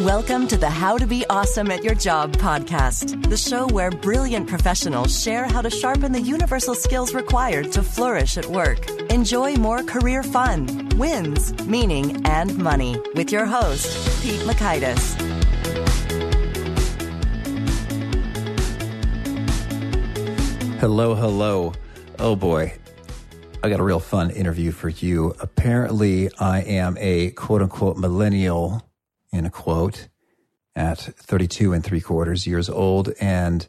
Welcome to the How to Be Awesome at Your Job podcast, the show where brilliant professionals share how to sharpen the universal skills required to flourish at work. Enjoy more career fun, wins, meaning, and money with your host, Pete Mockaitis. Hello, hello. Oh boy. I got a real fun interview for you. Apparently, I am a quote unquote millennial in a quote at 32 and three quarters years old. And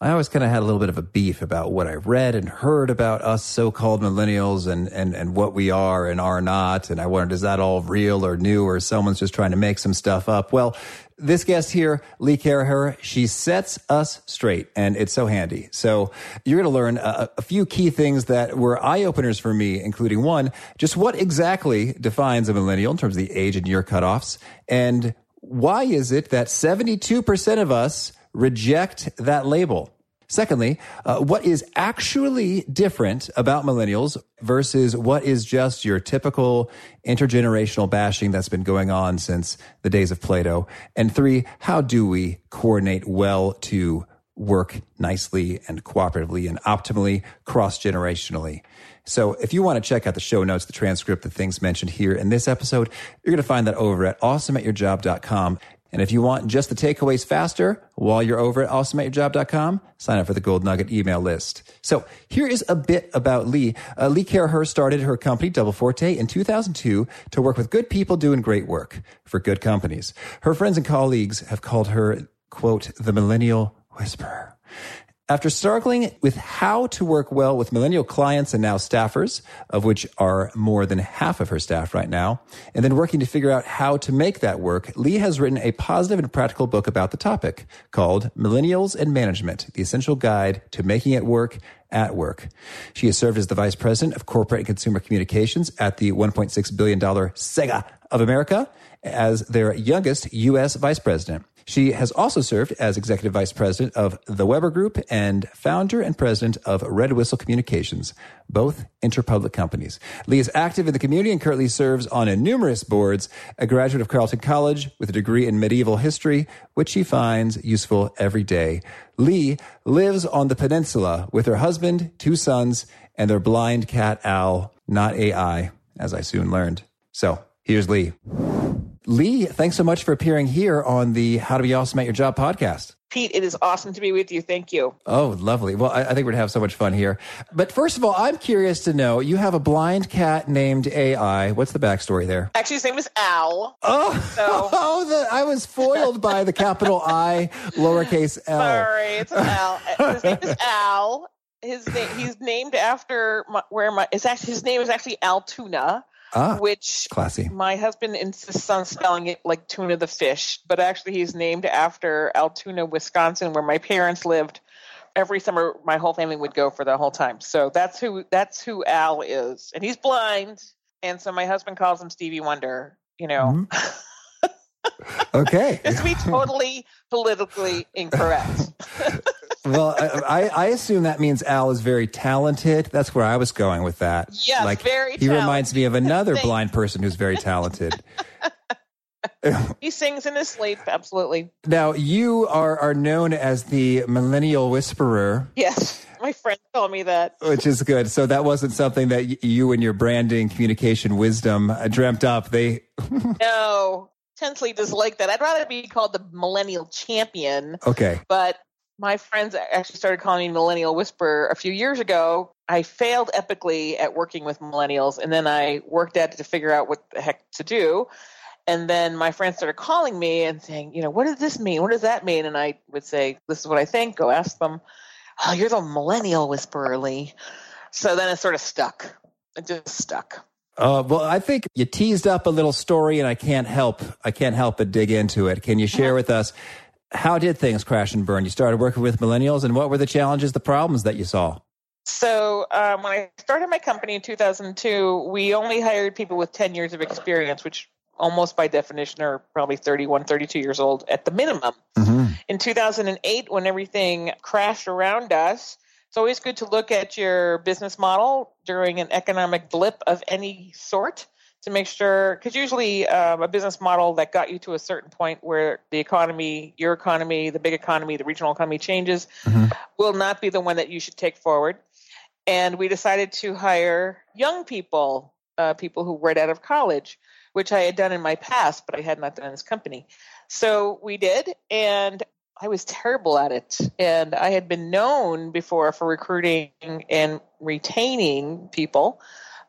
I always kind of had a little bit of a beef about what I read and heard about us so-called millennials and, and, and what we are and are not. And I wondered, is that all real or new or someone's just trying to make some stuff up? Well, this guest here, Lee Caraher, she sets us straight and it's so handy. So you're going to learn a, a few key things that were eye openers for me, including one, just what exactly defines a millennial in terms of the age and year cutoffs and why is it that 72% of us reject that label? Secondly, uh, what is actually different about millennials versus what is just your typical intergenerational bashing that's been going on since the days of Plato? And three, how do we coordinate well to work nicely and cooperatively and optimally cross generationally? So if you want to check out the show notes, the transcript, the things mentioned here in this episode, you're going to find that over at awesomeatyourjob.com. And if you want just the takeaways faster while you're over at awesomeatyourjob.com, sign up for the Gold Nugget email list. So here is a bit about Lee. Uh, Lee Caraher started her company, Double Forte, in 2002 to work with good people doing great work for good companies. Her friends and colleagues have called her, quote, the millennial whisperer. After struggling with how to work well with millennial clients and now staffers, of which are more than half of her staff right now, and then working to figure out how to make that work, Lee has written a positive and practical book about the topic called Millennials and Management, the essential guide to making it work at work. She has served as the vice president of corporate and consumer communications at the $1.6 billion Sega of America as their youngest U.S. vice president. She has also served as executive vice president of the Weber Group and founder and president of Red Whistle Communications, both interpublic companies. Lee is active in the community and currently serves on numerous boards, a graduate of Carleton College with a degree in medieval history, which she finds useful every day. Lee lives on the peninsula with her husband, two sons, and their blind cat Al, not AI, as I soon learned. So here's Lee. Lee, thanks so much for appearing here on the How to Be Awesome at Your Job podcast. Pete, it is awesome to be with you. Thank you. Oh, lovely. Well, I, I think we're going to have so much fun here. But first of all, I'm curious to know you have a blind cat named AI. What's the backstory there? Actually, his name is Al. Oh, so. oh the, I was foiled by the capital I, lowercase l. Sorry, it's Al. His name is Al. His name, he's named after my, where my, it's actually, his name is actually Altoona Ah, which classy. my husband insists on spelling it like tuna the fish, but actually he's named after Altoona, Wisconsin, where my parents lived. Every summer, my whole family would go for the whole time. So that's who that's who Al is, and he's blind, and so my husband calls him Stevie Wonder. You know. Mm-hmm. okay. Just to be totally politically incorrect. well, I, I, assume that means Al is very talented. That's where I was going with that. Yeah, like, very. He talented. reminds me of another blind person who's very talented. he sings in his sleep, absolutely. Now you are are known as the millennial whisperer. Yes, my friends call me that, which is good. So that wasn't something that you and your branding, communication wisdom uh, dreamt up. They no intensely dislike that. I'd rather be called the millennial champion. Okay, but my friends actually started calling me millennial whisperer a few years ago. I failed epically at working with millennials, and then I worked at it to figure out what the heck to do. And then my friends started calling me and saying, you know, what does this mean? What does that mean? And I would say, this is what I think. Go ask them. Oh, you're the millennial whisperer, Lee. So then it sort of stuck. It just stuck. Uh, well, I think you teased up a little story, and I can't help I can't help but dig into it. Can you share uh-huh. with us how did things crash and burn? You started working with millennials, and what were the challenges, the problems that you saw? So, um, when I started my company in 2002, we only hired people with 10 years of experience, which almost by definition are probably 31, 32 years old at the minimum. Mm-hmm. In 2008, when everything crashed around us, it's always good to look at your business model during an economic blip of any sort to make sure because usually um, a business model that got you to a certain point where the economy your economy the big economy the regional economy changes mm-hmm. will not be the one that you should take forward and we decided to hire young people uh, people who right out of college which i had done in my past but i had not done in this company so we did and I was terrible at it. And I had been known before for recruiting and retaining people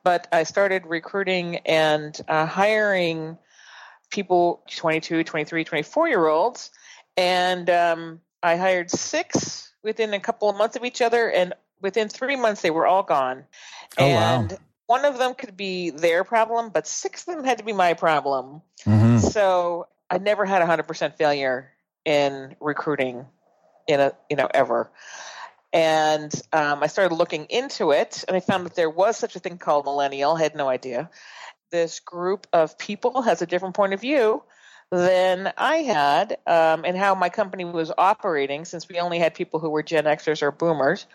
but I started recruiting and uh, hiring people 22, 23, 24 year olds. And um, I hired six within a couple of months of each other. And within three months, they were all gone. Oh, and wow. one of them could be their problem, but six of them had to be my problem. Mm-hmm. So I never had 100% failure in recruiting in a, you know, ever. And um, I started looking into it, and I found that there was such a thing called millennial. I had no idea. This group of people has a different point of view than I had, um, and how my company was operating, since we only had people who were Gen Xers or Boomers.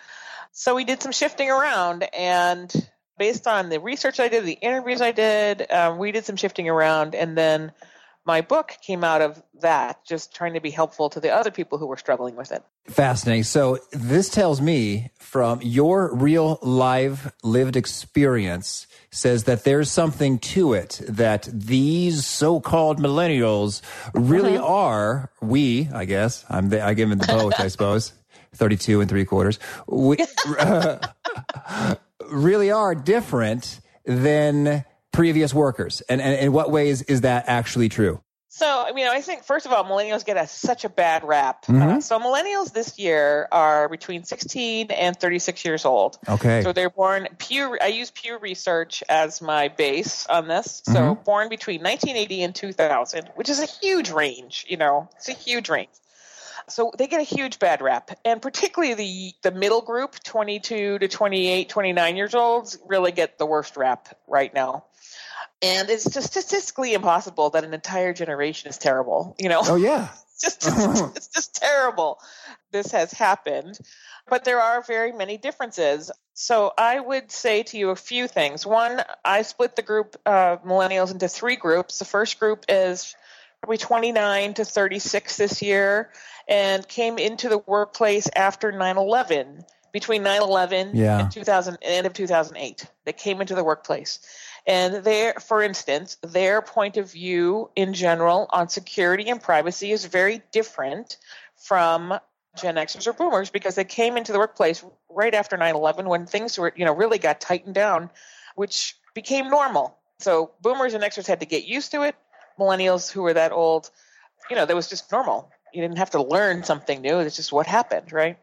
So we did some shifting around, and based on the research I did, the interviews I did, um, we did some shifting around, and then my book came out of that, just trying to be helpful to the other people who were struggling with it. Fascinating. So this tells me from your real live lived experience says that there's something to it that these so-called millennials really mm-hmm. are we, I guess. I'm the, I give them the both, I suppose. 32 and three quarters. We uh, really are different than previous workers? And, and in what ways is that actually true? So, you know, I think first of all, millennials get a, such a bad rap. Mm-hmm. Uh, so, millennials this year are between 16 and 36 years old. Okay. So they're born Pew. I use Pew Research as my base on this. So, Mm-hmm. born between 1980 and 2000, which is a huge range. You know, it's a huge range. So they get a huge bad rap, and particularly the the middle group, 22 to 28, 29 years olds, really get the worst rap right now and it's just statistically impossible that an entire generation is terrible. You know? Oh yeah. it's just, just it's just terrible. This has happened, but there are very many differences. So I would say to you a few things. One, I split the group uh, millennials into three groups. The first group is probably 29 to 36 this year, and came into the workplace after 9/11. Between 9/11 yeah. and 2000, end of 2008, they came into the workplace and their, for instance, their point of view in general on security and privacy is very different from Gen Xers or Boomers because they came into the workplace right after 9/11 when things were, you know, really got tightened down, which became normal. So Boomers and Xers had to get used to it. Millennials who were that old, you know, that was just normal. You didn't have to learn something new. It's just what happened, right?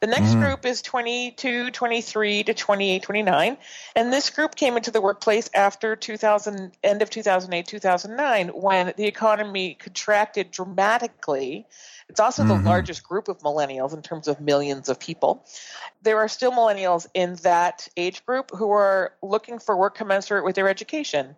The next Mhm. group is 22, 23 to 28, 29. And this group came into the workplace after 2000, end of 2008, 2009, when the economy contracted dramatically. It's also the Mhm. largest group of millennials in terms of millions of people. There are still millennials in that age group who are looking for work commensurate with their education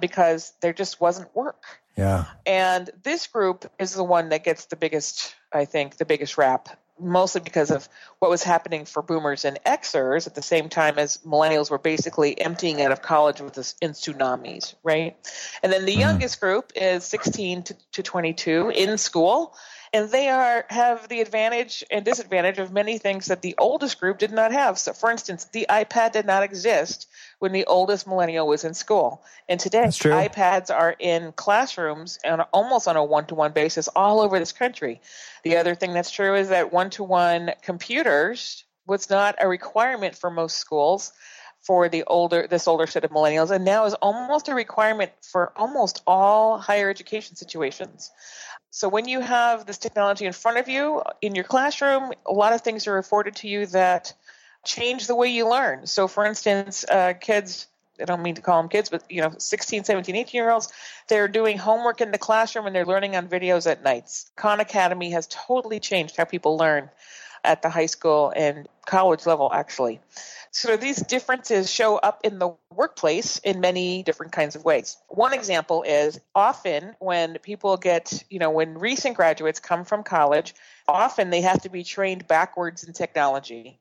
because there just wasn't work. Yeah. And this group is the one that gets the biggest, I think, the biggest rap, mostly because of what was happening for boomers and Xers at the same time as millennials were basically emptying out of college with this in tsunamis, right? And then the Mhm. youngest group is 16 to, to 22 in school. And they are have the advantage and disadvantage of many things that the oldest group did not have. So, for instance, the iPad did not exist when the oldest millennial was in school. And today, iPads are in classrooms and almost on a one to one basis all over this country. The other thing that's true is that one to one computers was not a requirement for most schools for the older this older set of millennials and now is almost a requirement for almost all higher education situations. So when you have this technology in front of you in your classroom, a lot of things are afforded to you that change the way you learn. So for instance, uh, kids I don't mean to call them kids, but you know, 16, 17, 18 year olds, they're doing homework in the classroom and they're learning on videos at nights. Khan Academy has totally changed how people learn at the high school and college level, actually. So these differences show up in the workplace in many different kinds of ways. One example is often when people get, you know, when recent graduates come from college, often they have to be trained backwards in technology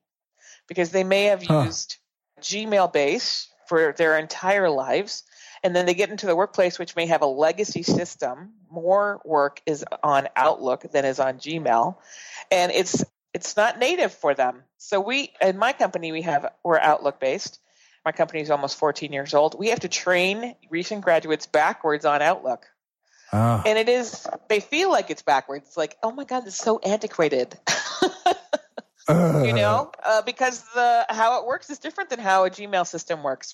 because they may have Huh. used Gmail base for their entire lives and then they get into the workplace which may have a legacy system. More work is on outlook than is on gmail and it's it's not native for them. So we in my company we have we're outlook based. My company is almost 14 years old. We have to train recent graduates backwards on outlook. Oh. and it is they feel like it's backwards. It's like oh my god it's so antiquated you know uh, because the how it works is different than how a gmail system works.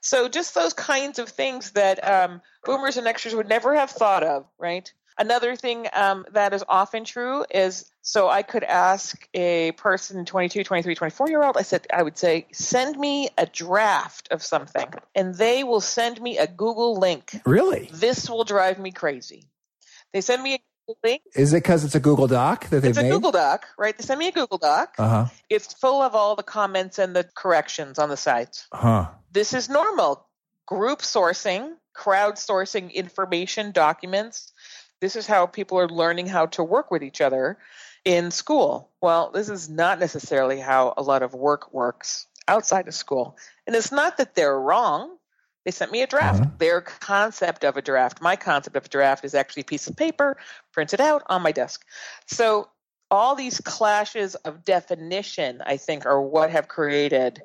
So just those kinds of things that um, boomers and xers would never have thought of right? Another thing um, that is often true is so i could ask a person 22 23 24 year old i said i would say send me a draft of something and they will send me a google link. Really? this will drive me crazy. They send me link Is it because it's a Google Doc that they've it's a made? google doc right they send me a google doc Uh huh. it's full of all the comments and the corrections on the site. Huh. This is normal. Group sourcing, crowdsourcing information, documents. This is how people are learning how to work with each other in school. Well, this is not necessarily how a lot of work works outside of school. And it's not that they're wrong. They sent me a draft. Uh-huh. Their concept of a draft, my concept of a draft is actually a piece of paper printed out on my desk. So all these clashes of definition, I think, are what have created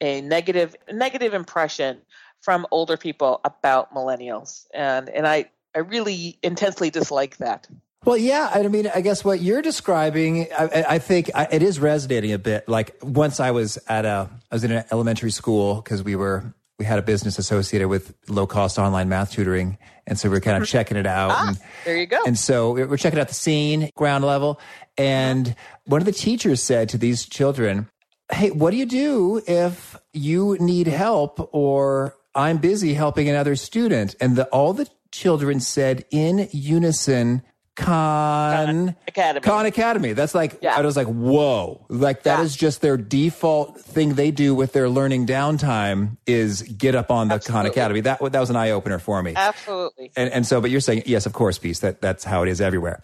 a negative negative impression from older people about millennials, and and I I really intensely dislike that. Well, yeah. I mean, I guess what you're describing, I, I- think I, it is resonating a bit. Like once I was at a, I was in an elementary school because we were, we had a business associated with low cost online math tutoring. And so we are kind of checking it out. Ah, and, there you go. and so we we're checking out the scene, ground level. And one of the teachers said to these children, Hey, what do you do if you need help or I'm busy helping another student? And the, all the children said in unison, Khan Academy. Khan Academy. That's like, Yeah. I was like, whoa. Like that Yeah. is just their default thing they do with their learning downtime is get up on the Khan Academy. That, that was an eye opener for me. Absolutely. And, and so, but you're saying, yes, of course, peace. That, that's how it is everywhere.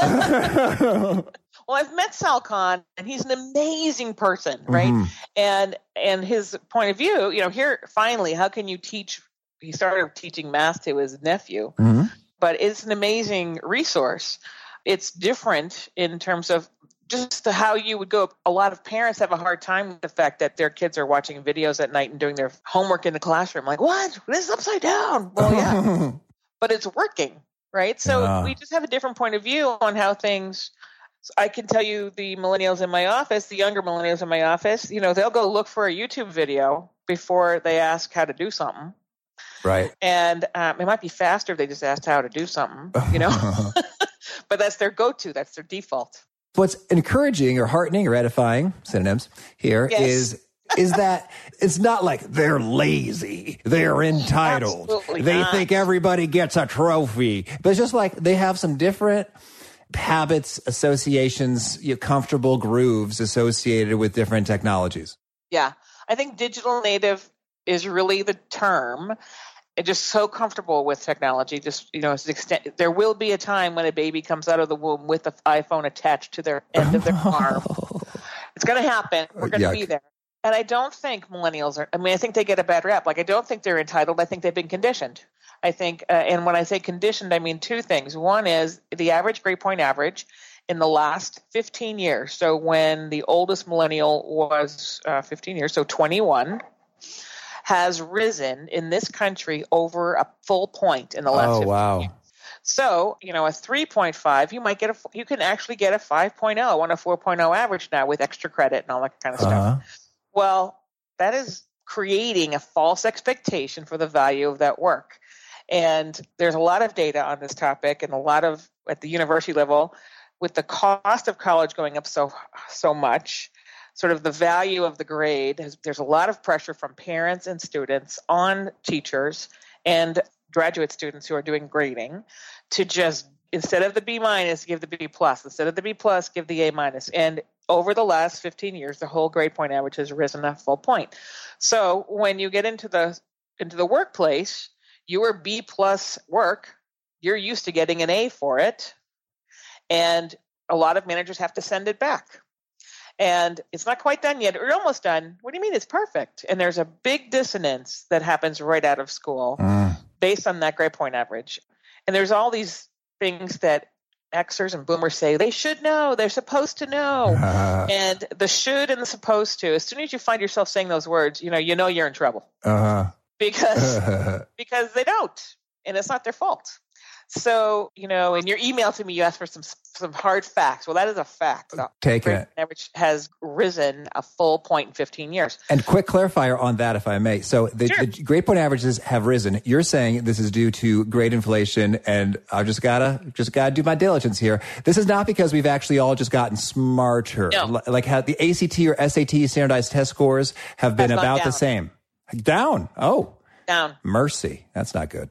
Well, I've met Sal Khan, and he's an amazing person, right? Mm-hmm. And and his point of view, you know, here finally, how can you teach? He started teaching math to his nephew, Mhm. But it's an amazing resource. It's different in terms of just the, how you would go. A lot of parents have a hard time with the fact that their kids are watching videos at night and doing their homework in the classroom. Like, what? This is upside down. Well, yeah, but it's working, right? So we just have a different point of view on how things. so I can tell you the millennials in my office, the younger millennials in my office, you know, they'll go look for a YouTube video before they ask how to do something. Right. And um, it might be faster if they just asked how to do something, you know, but that's their go to, that's their default. What's encouraging or heartening or edifying synonyms here Yes. is is that it's not like they're lazy, they're entitled, Absolutely they not. think everybody gets a trophy, but it's just like they have some different habits, associations, you know, comfortable grooves associated with different technologies. Yeah. I think digital native is really the term. And just so comfortable with technology. Just you know, extent there will be a time when a baby comes out of the womb with an iPhone attached to their end of their arm. It's going to happen. We're going to be there. And I don't think millennials are. I mean, I think they get a bad rap. Like I don't think they're entitled. I think they've been conditioned. I think, uh, and when I say conditioned, I mean two things. One is the average grade point average in the last 15 years. So when the oldest millennial was uh, 15 years, so 21, has risen in this country over a full point in the last Oh 15 wow. years. So, you know, a 3.5, you might get a, you can actually get a 5.0 on a 4.0 average now with extra credit and all that kind of stuff. Uh-huh. Well, that is creating a false expectation for the value of that work. And there's a lot of data on this topic and a lot of at the university level with the cost of college going up so so much sort of the value of the grade there's a lot of pressure from parents and students on teachers and graduate students who are doing grading to just instead of the B minus give the B plus. Instead of the B plus give the A minus. and over the last 15 years the whole grade point average has risen a full point. So when you get into the into the workplace your B plus work you're used to getting an A for it. And a lot of managers have to send it back and it's not quite done yet. We're almost done. What do you mean it's perfect? And there's a big dissonance that happens right out of school Mm. based on that grade point average. And there's all these things that Xers and boomers say they should know, they're supposed to know. Uh, And the should and the supposed to, as soon as you find yourself saying those words, you know, you know you're in trouble uh, because because they don't, and it's not their fault. So, you know, in your email to me, you asked for some some hard facts. Well, that is a fact. Uh, the Taking grade it. average has risen a full point in 15 years. And quick clarifier on that, if I may. So the, Sure. the grade point averages have risen. You're saying this is due to grade inflation, and I've just gotta just gotta do my diligence here. This is not because we've actually all just gotten smarter. No. Like how the ACT or SAT standardized test scores have been about the same. Down. Oh, Down. mercy. That's not good.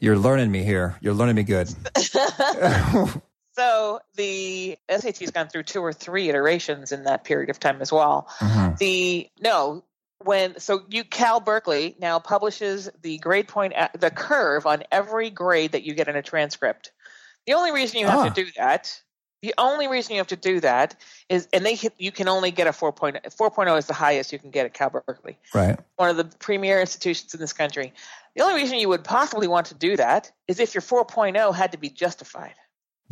You're learning me here. You're learning me good. So the SAT has gone through two or three iterations in that period of time as well. Mhm. The no, when so you Cal Berkeley now publishes the grade point the curve on every grade that you get in a transcript. The only reason you have Ah. to do that, the only reason you have to do that is, and they hit, you can only get a 4.0. 4.0 is the highest you can get at Cal Berkeley Right. one of the premier institutions in this country. The only reason you would possibly want to do that is if your 4.0 had to be justified.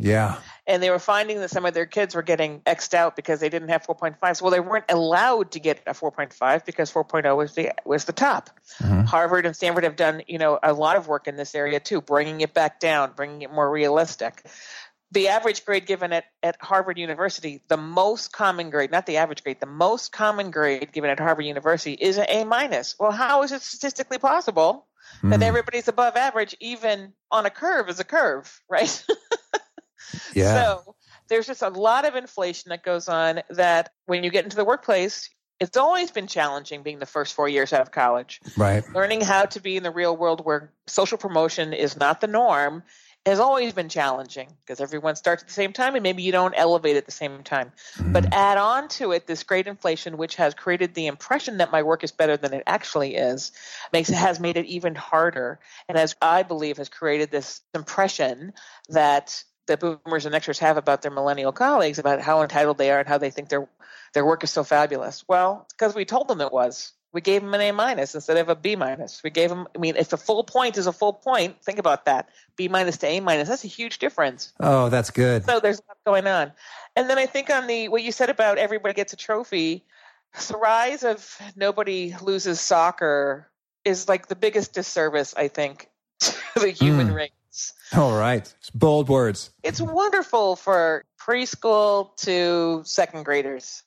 Yeah. And they were finding that some of their kids were getting X'd out because they didn't have 4.5s. Well, they weren't allowed to get a 4.5 because 4.0 was the was the top. Mhm. Harvard and Stanford have done, you know, a lot of work in this area too, bringing it back down, bringing it more realistic. The average grade given at, at Harvard University, the most common grade, not the average grade, the most common grade given at Harvard University is an A minus. Well, how is it statistically possible that Mm. everybody's above average, even on a curve is a curve, right? Yeah. So there's just a lot of inflation that goes on that when you get into the workplace, it's always been challenging being the first four years out of college. right. Learning how to be in the real world where social promotion is not the norm has always been challenging because everyone starts at the same time and maybe you don't elevate at the same time. But hmm. add on to it this great inflation, which has created the impression that my work is better than it actually is, makes it has made it even harder, and as I believe has created this impression that the boomers and Xers have about their millennial colleagues about how entitled they are and how they think their their work is so fabulous. Well, because we told them it was. We gave them an A minus instead of a B minus. We gave them. I mean, if a full point is a full point, think about that. B minus to A minus. That's a huge difference. Oh, that's good. So there's a lot going on. And then I think on the what you said about everybody gets a trophy, the rise of nobody loses soccer is like the biggest disservice I think to the human Mm. race. All right. It's Bold words. It's wonderful for preschool to second graders.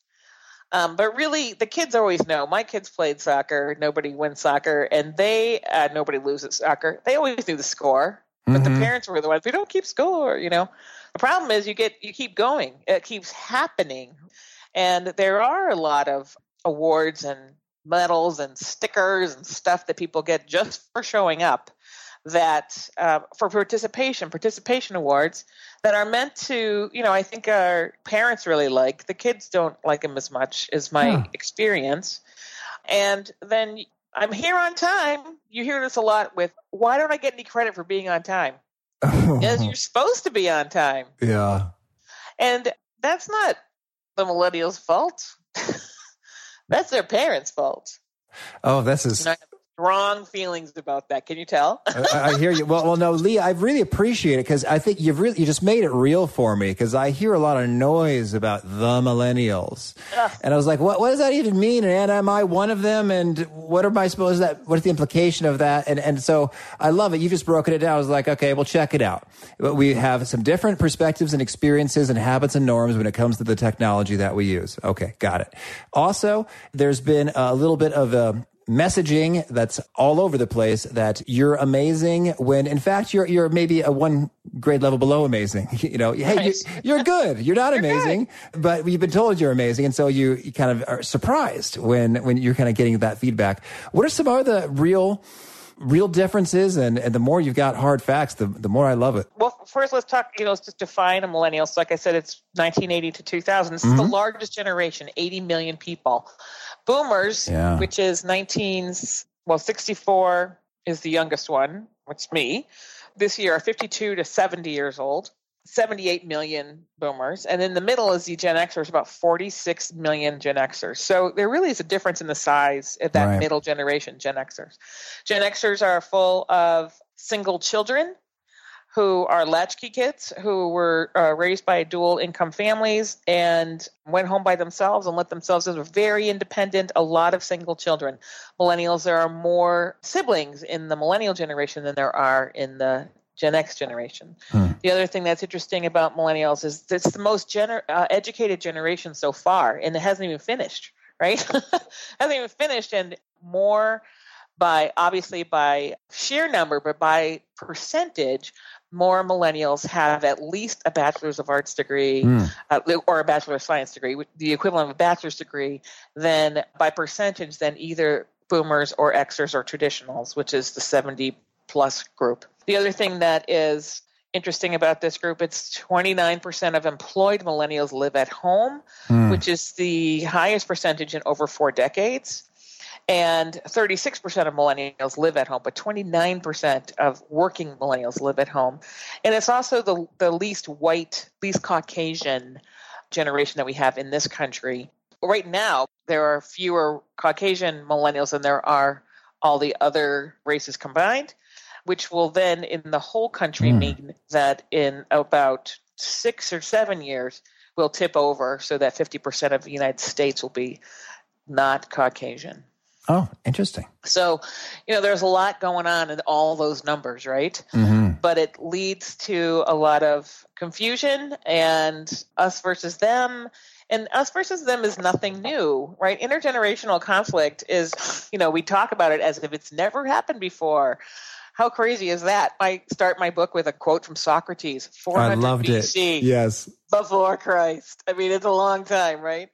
Um, but really, the kids always know. My kids played soccer. Nobody wins soccer, and they uh, nobody loses soccer. They always knew the score, but the Mhm. parents were the ones. We don't keep score, you know. The problem is you get you keep going. It keeps happening, and there are a lot of awards and medals and stickers and stuff that people get just for showing up. That uh, for participation, participation awards that are meant to, you know, I think our parents really like. The kids don't like them as much, is my Huh. experience. And then I'm here on time. You hear this a lot with, why don't I get any credit for being on time? Because you're supposed to be on time. yeah. And that's not the millennials' fault. that's their parents' fault. Oh, this is. I have strong feelings about that. Can you tell? I, I hear you. Well, well, no, Lee, I really appreciate it because I think you've really you just made it real for me because I hear a lot of noise about the millennials, Ugh. and I was like, what What does that even mean? And am I one of them? And what am I supposed that? What is the implication of that? And and so I love it. You just broken it down. I was like, okay, well, check it out. But we have some different perspectives and experiences and habits and norms when it comes to the technology that we use. Okay, got it. Also, there's been a little bit of a messaging that's all over the place that you're amazing when in fact you're you're maybe a one grade level below amazing you know hey Right. you, are good you're not You're amazing but you've been told you're amazing and so you, you kind of are surprised when when you're kind of getting that feedback what are some other real real differences and and the more you've got hard facts the the more i love it Well, first, let's talk. You know, let's just define a millennial. So, like I said, it's 1980 to 2000. This is the mm-hmm. largest generation, 80 million people. Boomers, Yeah. which is 19s. Well, 64 is the youngest one, which me. This year, are 52 to 70 years old. 78 million boomers. And in the middle is the Gen Xers, about 46 million Gen Xers. So there really is a difference in the size of that Right. middle generation, Gen Xers. Gen Xers are full of single children who are latchkey kids who were uh, raised by dual income families and went home by themselves and let themselves in. Very independent, a lot of single children. Millennials, there are more siblings in the millennial generation than there are in the Gen X generation. Hmm. The other thing that's interesting about millennials is it's the most gener- uh, educated generation so far, and it hasn't even finished, right? hasn't even finished, and more by obviously by sheer number, but by percentage, more millennials have at least a bachelor's of arts degree Hmm. uh, or a bachelor of science degree, the equivalent of a bachelor's degree, than by percentage than either boomers or Xers or traditionals, which is the 70 plus group. The other thing that is interesting about this group, it's 29% of employed millennials live at home, Hmm. which is the highest percentage in over four decades. And 36% of millennials live at home, but 29% of working millennials live at home. And it's also the, the least white, least Caucasian generation that we have in this country. Right now, there are fewer Caucasian millennials than there are all the other races combined, which will then, in the whole country, Hmm. mean that in about six or seven years, will tip over so that 50% of the United States will be not Caucasian. Oh, interesting. So, you know, there's a lot going on in all those numbers, right? hmm But it leads to a lot of confusion and us versus them. And us versus them is nothing new, right? Intergenerational conflict is, you know, we talk about it as if it's never happened before. How crazy is that? I start my book with a quote from Socrates, 400 I loved it. Yes. before Christ. I mean, it's a long time, right?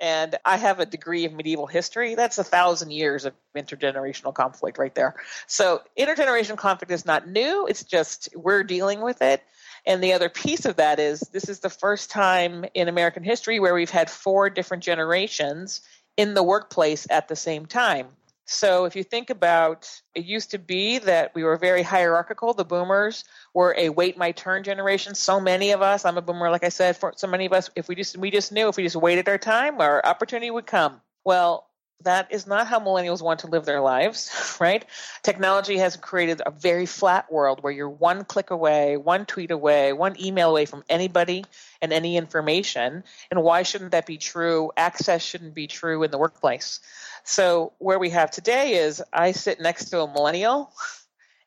And I have a degree of medieval history. That's a thousand years of intergenerational conflict right there. So, intergenerational conflict is not new. It's just we're dealing with it. And the other piece of that is this is the first time in American history where we've had four different generations in the workplace at the same time. So if you think about it used to be that we were very hierarchical. The boomers were a wait my turn generation. So many of us, I'm a boomer like I said, for so many of us if we just we just knew if we just waited our time our opportunity would come. Well, that is not how millennials want to live their lives, right? Technology has created a very flat world where you're one click away, one tweet away, one email away from anybody and any information. And why shouldn't that be true? Access shouldn't be true in the workplace. So where we have today is I sit next to a millennial,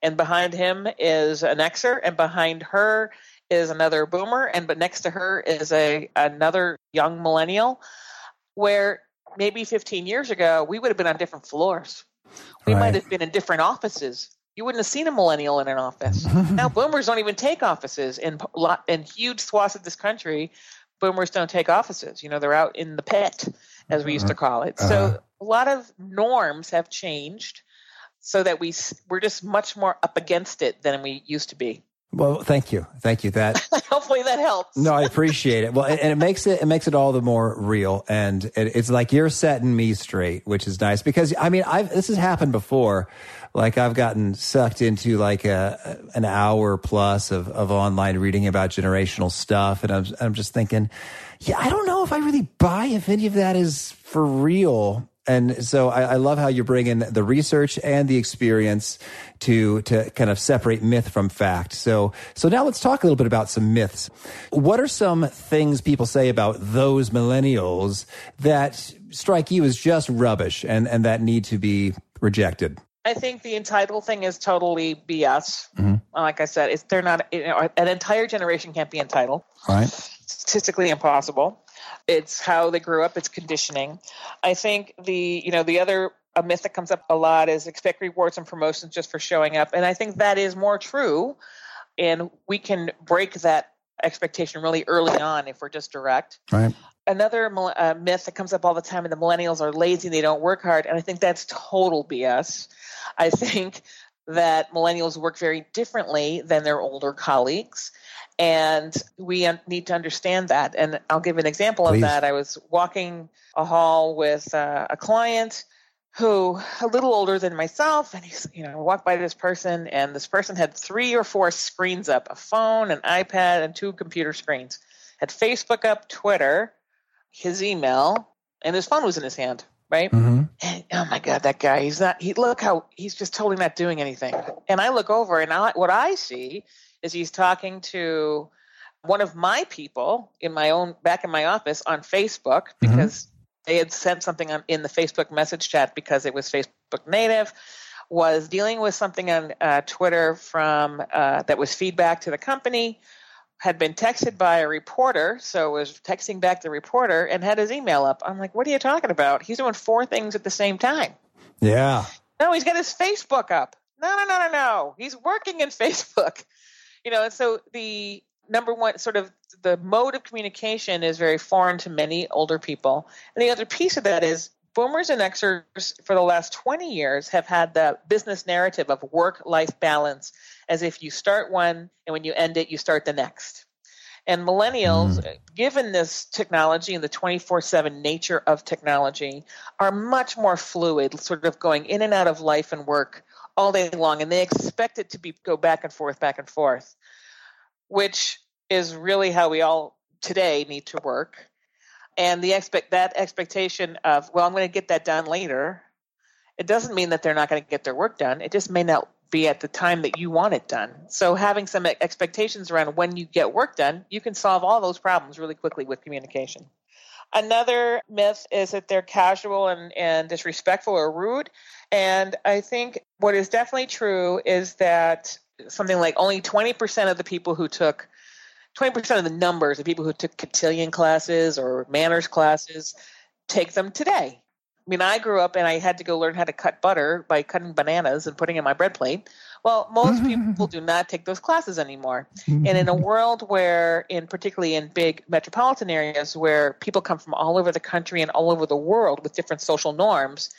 and behind him is an Xer, and behind her is another boomer, and but next to her is a another young millennial. Where maybe 15 years ago we would have been on different floors. We Right. might have been in different offices. You wouldn't have seen a millennial in an office. now boomers don't even take offices in lot in huge swaths of this country. Boomers don't take offices. You know, they're out in the pit, as we used to call it. Uh-huh. So a lot of norms have changed, so that we we're just much more up against it than we used to be. Well, thank you. Thank you. That Hopefully that helps. No, I appreciate it. Well, and and it makes it it makes it all the more real, and it, it's like you're setting me straight, which is nice because I mean, I've this has happened before. Like I've gotten sucked into like a an hour plus of of online reading about generational stuff, and I'm I'm just thinking, yeah, I don't know if I really buy if any of that is for real. And so I, I love how you bring in the research and the experience to to kind of separate myth from fact. So so now let's talk a little bit about some myths. What are some things people say about those millennials that strike you as just rubbish and and that need to be rejected? I think the entitled thing is totally BS. Mm-hmm. Like I said, it's they're not you know, an entire generation can't be entitled. Right. Statistically impossible. It's how they grew up. It's conditioning. I think the you know the other a myth that comes up a lot is expect rewards and promotions just for showing up, and I think that is more true. And we can break that expectation really early on if we're just direct Right. another uh, myth that comes up all the time and the millennials are lazy and they don't work hard and i think that's total bs i think that millennials work very differently than their older colleagues and we un- need to understand that and i'll give an example Please. of that i was walking a hall with uh, a client who a little older than myself and he's you know walked by this person and this person had three or four screens up a phone an ipad and two computer screens. Had facebook up twitter his email and his phone was in his hand right? Mm-hmm. and oh my god that guy he's not he look how he's just totally not doing anything. And i look over and I, what i see is he's talking to one of my people in my own back in my office on facebook because they had sent something on, in the Facebook message chat because it was Facebook native, was dealing with something on uh, Twitter from uh, that was feedback to the company, had been texted by a reporter, so was texting back the reporter and had his email up. I'm like, what are you talking about? He's doing four things at the same time. Yeah. No, he's got his Facebook up. No, no, no, no, no. He's working in Facebook. You know, and so the number one sort of the mode of communication is very foreign to many older people. And the other piece of that is boomers and Xers for the last 20 years have had the business narrative of work life balance as if you start one and when you end it, you start the next. And millennials, mm. given this technology and the 24 7 nature of technology, are much more fluid, sort of going in and out of life and work all day long. And they expect it to be go back and forth, back and forth, which is really how we all today need to work. And the expect that expectation of, well, I'm going to get that done later. It doesn't mean that they're not going to get their work done. It just may not be at the time that you want it done. So having some expectations around when you get work done, you can solve all those problems really quickly with communication. Another myth is that they're casual and, and disrespectful or rude. And I think what is definitely true is that something like only 20% of the people who took 20% of the numbers of people who took cotillion classes or manners classes take them today. I mean, I grew up and I had to go learn how to cut butter by cutting bananas and putting in my bread plate. Well, most people do not take those classes anymore. And in a world where, in particularly in big metropolitan areas where people come from all over the country and all over the world with different social norms,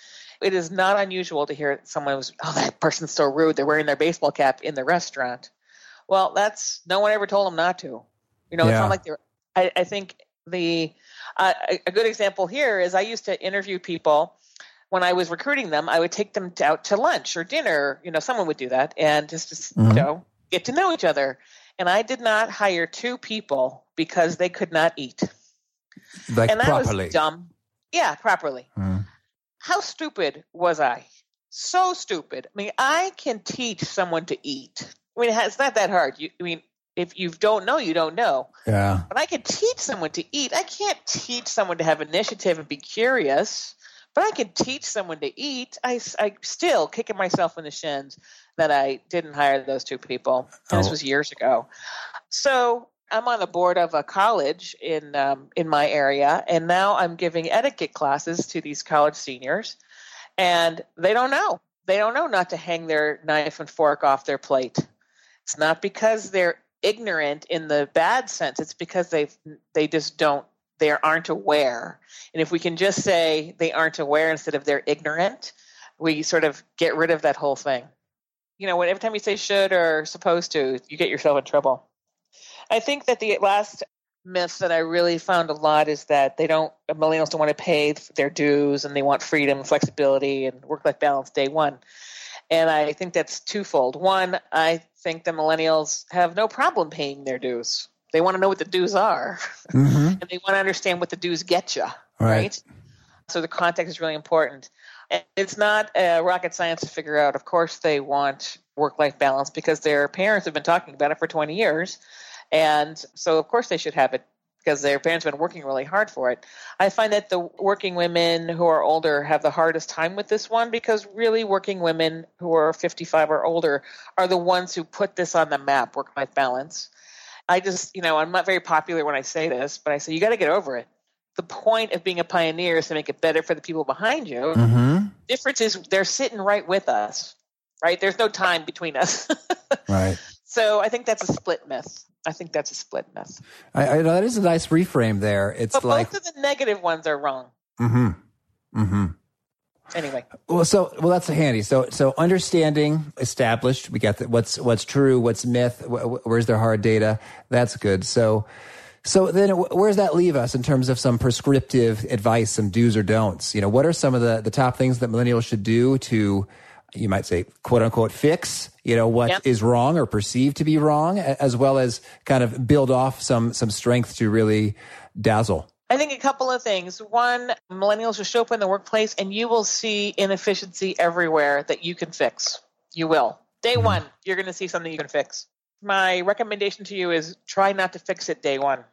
it is not unusual to hear someone was, oh, that person's so rude. They're wearing their baseball cap in the restaurant. Well, that's no one ever told them not to. You know, it's not like they're. I, I think the uh, a- good example here is I used to interview people when I was recruiting them. I would take them to, out to lunch or dinner. You know, someone would do that and just, just Mhm. you know get to know each other. And I did not hire two people because they could not eat, Like and that properly. was dumb. Yeah, properly Mm. How stupid was I? So stupid. I mean, I can teach someone to eat. I mean, it's not that hard. You, I mean, if you don't know, you don't know. Yeah. But I can teach someone to eat. I can't teach someone to have initiative and be curious. But I can teach someone to eat. I, I still kicking myself in the shins that I didn't hire those two people. And This Oh. was years ago. So I'm on the board of a college in um, in my area, and now I'm giving etiquette classes to these college seniors, and they don't know. They don't know not to hang their knife and fork off their plate. It's not because they're ignorant in the bad sense. It's because they they just don't they aren't aware. And if we can just say they aren't aware instead of they're ignorant, we sort of get rid of that whole thing. You know, when every time you say should or supposed to, you get yourself in trouble. I think that the last myth that I really found a lot is that they don't millennials don't want to pay their dues and they want freedom, flexibility, and work life balance day one. And I think that's twofold. One, I think the millennials have no problem paying their dues. They want to know what the dues are, hmm and they want to understand what the dues get you. Right. Right. So the context is really important. And it's not uh, rocket science to figure out. Of course, they want work life balance because their parents have been talking about it for 20 years. And so, of course, they should have it because their parents have been working really hard for it. I find that the working women who are older have the hardest time with this one because really working women who are 55 or older are the ones who put this on the map, work life balance. I just, you know, I'm not very popular when I say this, but I say you got to get over it. The point of being a pioneer is to make it better for the people behind you. hmm Difference is they're sitting right with us, right? There's no time between us. Right. so I think that's a split myth. I think that's a split myth. I, I, that is a nice reframe there. It's But like, both of the negative ones are wrong. Mm-hmm. Mm-hmm. Anyway, Well, so well that's handy. So so understanding established. We got the, what's what's true, what's myth. Wh- wh- where's their hard data? That's good. So So then, where does that leave us in terms of some prescriptive advice, some do's or don'ts? You know, what are some of the the top things that millennials should do to, you might say, quote unquote, fix you know what yep. is wrong or perceived to be wrong, as well as kind of build off some some strength to really dazzle. I think a couple of things. One, millennials will show up in the workplace and you will see inefficiency everywhere that you can fix. You will. Day mm-hmm. one, you're going to see something you can fix. My recommendation to you is try not to fix it day one.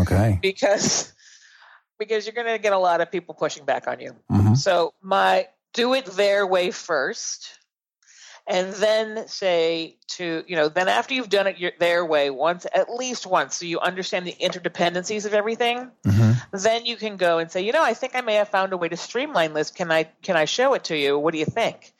Okay. Because because you're going to get a lot of people pushing back on you. Mm-hmm. So my do it their way first and then say to you know then after you've done it your, their way once at least once so you understand the interdependencies of everything mm-hmm. then you can go and say you know i think i may have found a way to streamline this. Can i can i show it to you? What do you think?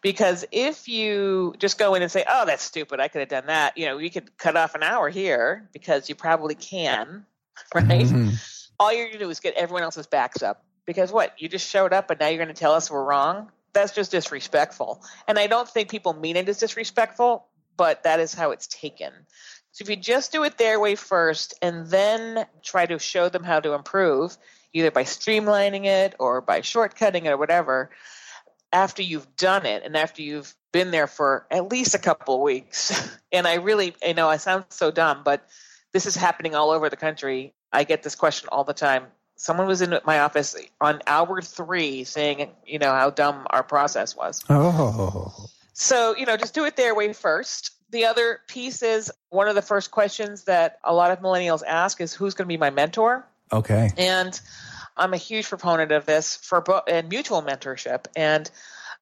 Because if you just go in and say oh that's stupid. I could have done that. You know you could cut off an hour here because you probably can right? Mm-hmm. all you're going to do is get everyone else's backs up because what? You just showed up and now you're going to tell us we're wrong that's just disrespectful. And I don't think people mean it as disrespectful, but that is how it's taken. So if you just do it their way first and then try to show them how to improve, either by streamlining it or by shortcutting it or whatever, after you've done it and after you've been there for at least a couple of weeks, and I really, I know I sound so dumb, but this is happening all over the country. I get this question all the time someone was in my office on hour three saying, you know, how dumb our process was. Oh. So, you know, just do it their way first. The other piece is one of the first questions that a lot of millennials ask is who's going to be my mentor? Okay. And I'm a huge proponent of this for bo- and mutual mentorship. And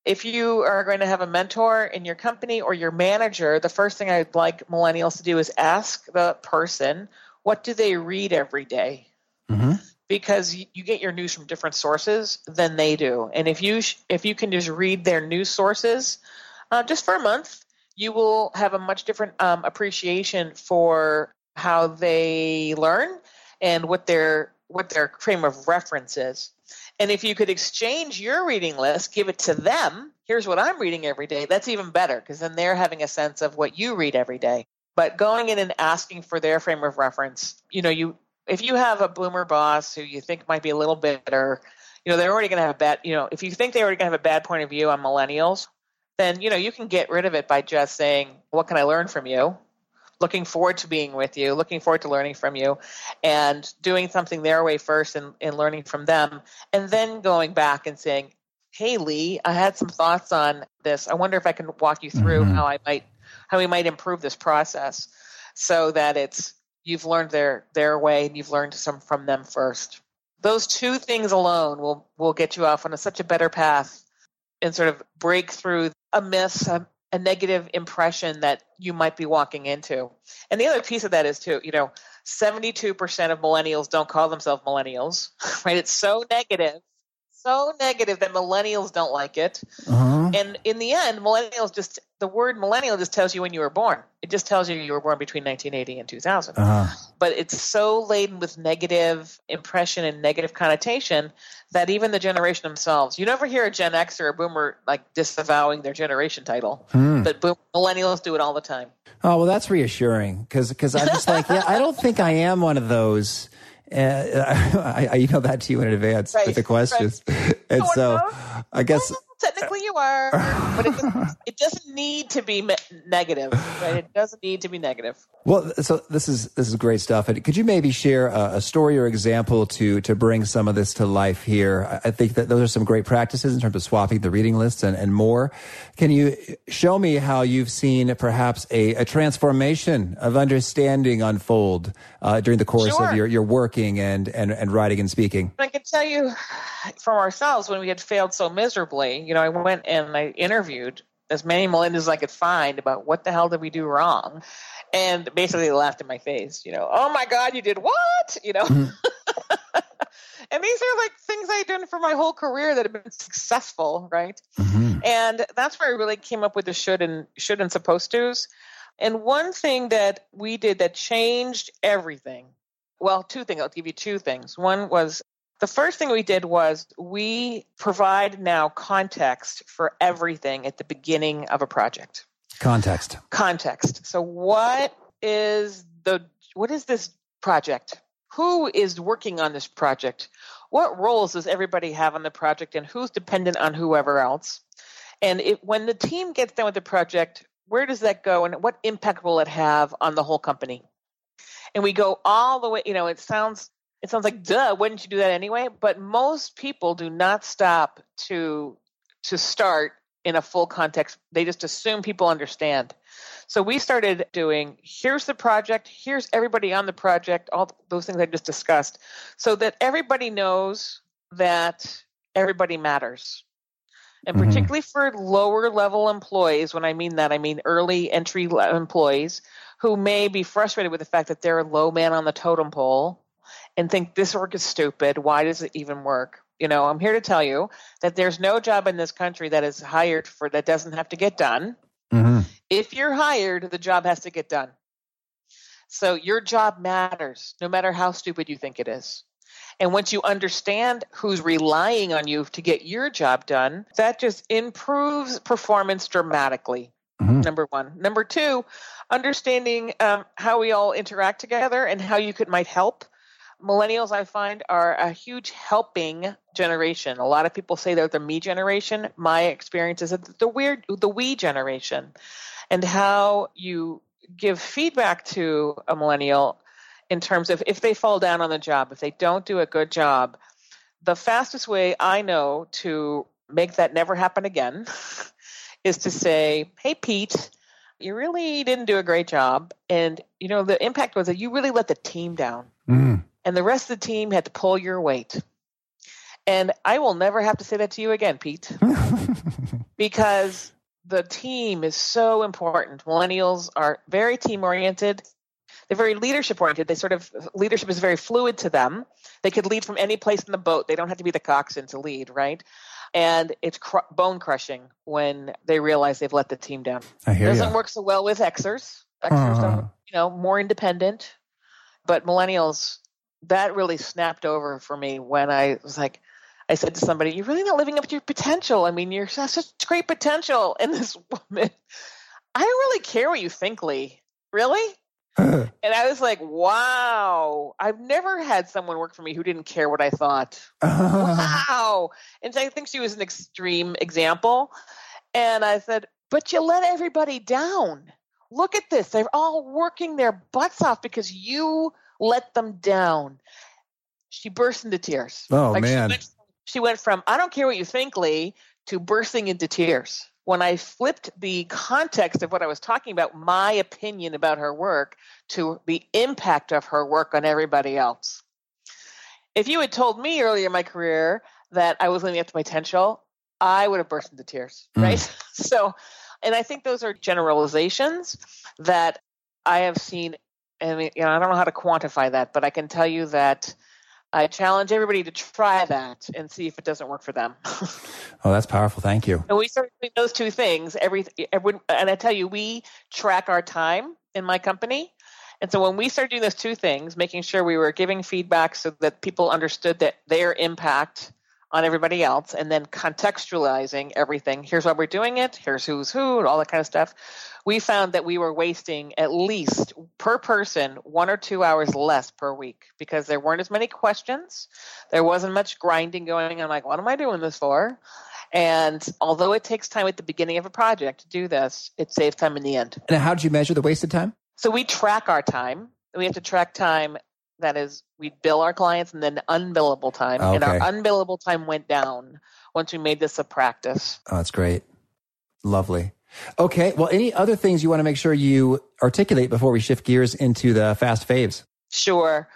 if you are going to have a mentor in your company or your manager, the first thing I'd like millennials to do is ask the person, what do they read every day? Mm-hmm because you get your news from different sources than they do. And if you if you can just read their news sources uh, just for a month, you will have a much different um, appreciation for how they learn and what their what their frame of reference is. And if you could exchange your reading list, give it to them. Here's what I'm reading every day. That's even better because then they're having a sense of what you read every day. But going in and asking for their frame of reference, you know, you if you have a boomer boss who you think might be a little bitter, you know, they're already going to have a bad, you know, if you think they're already going to have a bad point of view on millennials, then, you know, you can get rid of it by just saying, what can I learn from you? Looking forward to being with you, looking forward to learning from you, and doing something their way first and, and learning from them, and then going back and saying, hey, Lee, I had some thoughts on this. I wonder if I can walk you through mm-hmm. how I might, how we might improve this process so that it's you've learned their their way and you've learned some from them first. Those two things alone will will get you off on a, such a better path and sort of break through a myth, a, a negative impression that you might be walking into. And the other piece of that is too, you know, 72% of millennials don't call themselves millennials, right? It's so negative so negative that millennials don't like it. Uh-huh. And in the end, millennials just the word millennial just tells you when you were born. It just tells you you were born between 1980 and 2000. Uh-huh. But it's so laden with negative impression and negative connotation that even the generation themselves, you never hear a Gen X or a Boomer like disavowing their generation title, hmm. but boom, millennials do it all the time. Oh well, that's reassuring because because I'm just like yeah, I don't think I am one of those and uh, I, I emailed that to you in advance right, with the questions. Right. And oh, so I guess technically you are, but it doesn't, it doesn't need to be negative. Right? It doesn't need to be negative. Well, so this is this is great stuff. And could you maybe share a, a, story or example to to bring some of this to life here? I think that those are some great practices in terms of swapping the reading lists and, and more. Can you show me how you've seen perhaps a, a transformation of understanding unfold uh, during the course sure. of your, your working and, and, and writing and speaking? I can tell you from ourselves when we had failed so miserably, you know, I went and I interviewed as many millennials as I could find about what the hell did we do wrong. And basically they laughed in my face, you know, oh my God, you did what? You know? Mm-hmm. and these are like things I've done for my whole career that have been successful, right? Mm-hmm. And that's where I really came up with the should and should and supposed to's. And one thing that we did that changed everything. Well, two things. I'll give you two things. One was the first thing we did was we provide now context for everything at the beginning of a project. Context. Context. So what is the what is this project? Who is working on this project? What roles does everybody have on the project and who's dependent on whoever else? And it, when the team gets done with the project, where does that go and what impact will it have on the whole company? And we go all the way, you know, it sounds it sounds like duh, wouldn't you do that anyway? But most people do not stop to to start in a full context. They just assume people understand. So we started doing here's the project, here's everybody on the project, all those things I just discussed, so that everybody knows that everybody matters. And mm-hmm. particularly for lower level employees, when I mean that, I mean early entry employees who may be frustrated with the fact that they're a low man on the totem pole and think this work is stupid. Why does it even work? You know, I'm here to tell you that there's no job in this country that is hired for that doesn't have to get done. Mm-hmm. If you're hired, the job has to get done. So your job matters, no matter how stupid you think it is. And once you understand who's relying on you to get your job done, that just improves performance dramatically. Mm-hmm. Number one. Number two, understanding um, how we all interact together and how you could might help millennials i find are a huge helping generation. A lot of people say they're the me generation. My experience is the weird the we generation. And how you give feedback to a millennial in terms of if they fall down on the job if they don't do a good job the fastest way i know to make that never happen again is to say hey pete you really didn't do a great job. And you know the impact was that you really let the team down. Mm and the rest of the team had to pull your weight. And I will never have to say that to you again, Pete, because the team is so important. Millennials are very team oriented. They're very leadership oriented. They sort of leadership is very fluid to them. They could lead from any place in the boat. They don't have to be the coxswain to lead, right? And it's cr- bone crushing when they realize they've let the team down. I hear it doesn't you. work so well with Xers. Xers uh-huh. are, you know, more independent, but millennials that really snapped over for me when I was like, I said to somebody, "You're really not living up to your potential. I mean, you're such great potential." And this woman, I don't really care what you think, Lee. Really? and I was like, "Wow! I've never had someone work for me who didn't care what I thought." wow! And so I think she was an extreme example. And I said, "But you let everybody down. Look at this. They're all working their butts off because you." Let them down. She burst into tears. Oh like man. She went, she went from I don't care what you think, Lee, to bursting into tears. When I flipped the context of what I was talking about, my opinion about her work, to the impact of her work on everybody else. If you had told me earlier in my career that I was living up to my potential, I would have burst into tears, mm. right? so, and I think those are generalizations that I have seen and you know, I don't know how to quantify that, but I can tell you that I challenge everybody to try that and see if it doesn't work for them. oh, that's powerful. Thank you. And we start doing those two things. Every, every, and I tell you, we track our time in my company. And so when we started doing those two things, making sure we were giving feedback so that people understood that their impact on everybody else and then contextualizing everything. Here's why we're doing it, here's who's who, and all that kind of stuff. We found that we were wasting at least per person one or two hours less per week because there weren't as many questions. There wasn't much grinding going on, like, what am I doing this for? And although it takes time at the beginning of a project to do this, it saves time in the end. And how did you measure the wasted time? So we track our time. We have to track time that is we bill our clients and then unbillable time okay. and our unbillable time went down once we made this a practice. Oh that's great. Lovely. Okay well any other things you want to make sure you articulate before we shift gears into the fast faves? Sure.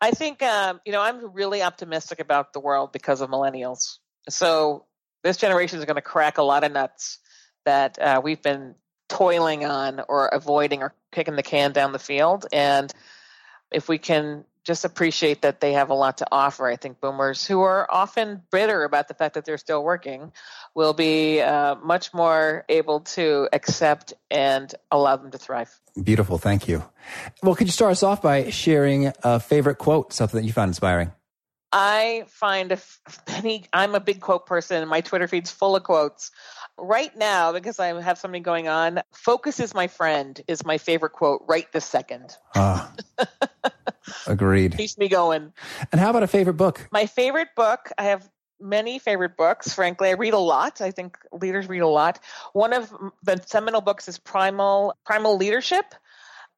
I think um, you know i'm really optimistic about the world because of millennials. So this generation is going to crack a lot of nuts that uh, we've been toiling on or avoiding or kicking the can down the field and if we can just appreciate that they have a lot to offer. I think boomers who are often bitter about the fact that they're still working will be uh, much more able to accept and allow them to thrive. Beautiful. Thank you. Well, could you start us off by sharing a favorite quote, something that you found inspiring? I find many, I'm a big quote person and my Twitter feed's full of quotes. Right now, because I have something going on, focus is my friend is my favorite quote right this second. Ah, agreed. Keeps me going. And how about a favorite book? My favorite book, I have many favorite books. Frankly, I read a lot. I think leaders read a lot. One of the seminal books is Primal Primal Leadership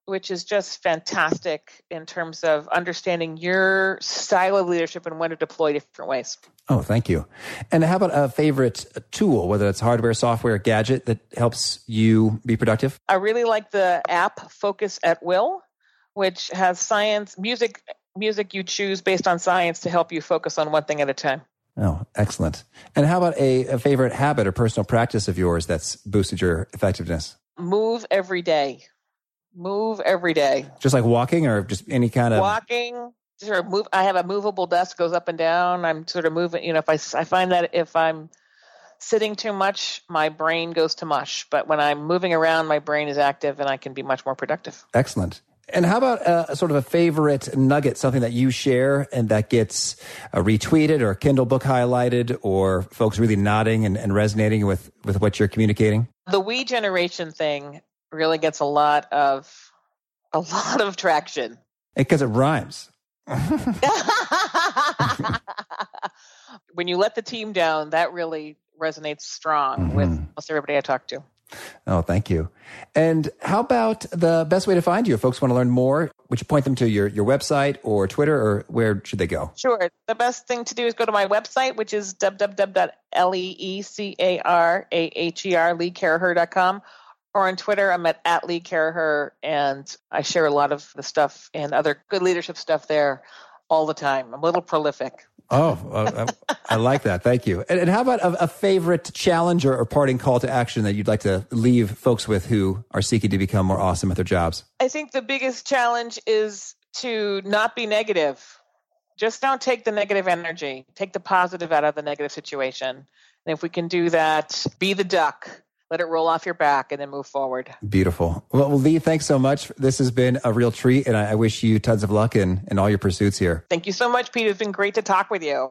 which is just fantastic in terms of understanding your style of leadership and when to deploy different ways. Oh, thank you. And how about a favorite tool, whether it's hardware, software, gadget that helps you be productive? I really like the app Focus at Will, which has science, music, music you choose based on science to help you focus on one thing at a time. Oh, excellent. And how about a, a favorite habit or personal practice of yours that's boosted your effectiveness? Move every day move every day. Just like walking or just any kind of walking. Sort of move. I have a movable desk goes up and down. I'm sort of moving. You know, if I I find that if I'm sitting too much, my brain goes to mush. But when I'm moving around, my brain is active and I can be much more productive. Excellent. And how about a, sort of a favorite nugget, something that you share and that gets uh, retweeted or Kindle book highlighted or folks really nodding and, and resonating with, with what you're communicating? The we generation thing really gets a lot of a lot of traction because it rhymes. when you let the team down, that really resonates strong mm-hmm. with almost everybody I talk to. Oh, thank you. And how about the best way to find you? If folks want to learn more, would you point them to your, your website or Twitter, or where should they go? Sure. The best thing to do is go to my website, which is leecaraher.com, or on Twitter, I'm at, at Lee Caraher, and I share a lot of the stuff and other good leadership stuff there all the time. I'm a little prolific. Oh, uh, I like that. Thank you. And, and how about a, a, favorite challenge or, or parting call to action that you'd like to leave folks with who are seeking to become more awesome at their jobs? I think the biggest challenge is to not be negative. Just don't take the negative energy. Take the positive out of the negative situation. And if we can do that, be the duck let it roll off your back and then move forward. Beautiful. Well, Lee, thanks so much. This has been a real treat, and I, I wish you tons of luck in, in all your pursuits here. Thank you so much, Pete. It's been great to talk with you.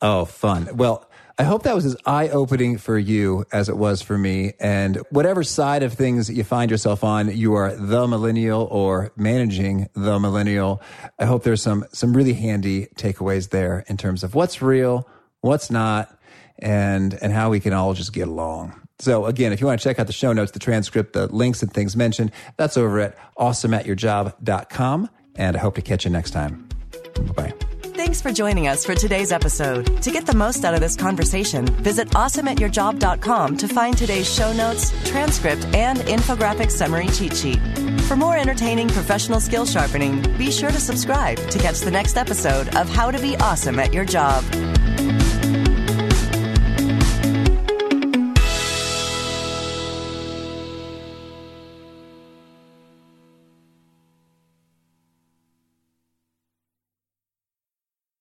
Oh, fun. Well, I hope that was as eye opening for you as it was for me. And whatever side of things you find yourself on, you are the millennial or managing the millennial. I hope there's some, some really handy takeaways there in terms of what's real, what's not, and, and how we can all just get along. So again, if you want to check out the show notes, the transcript, the links and things mentioned, that's over at awesomeatyourjob.com. And I hope to catch you next time. Bye. Thanks for joining us for today's episode. To get the most out of this conversation, visit awesomeatyourjob.com to find today's show notes, transcript, and infographic summary cheat sheet. For more entertaining professional skill sharpening, be sure to subscribe to catch the next episode of How to Be Awesome at Your Job.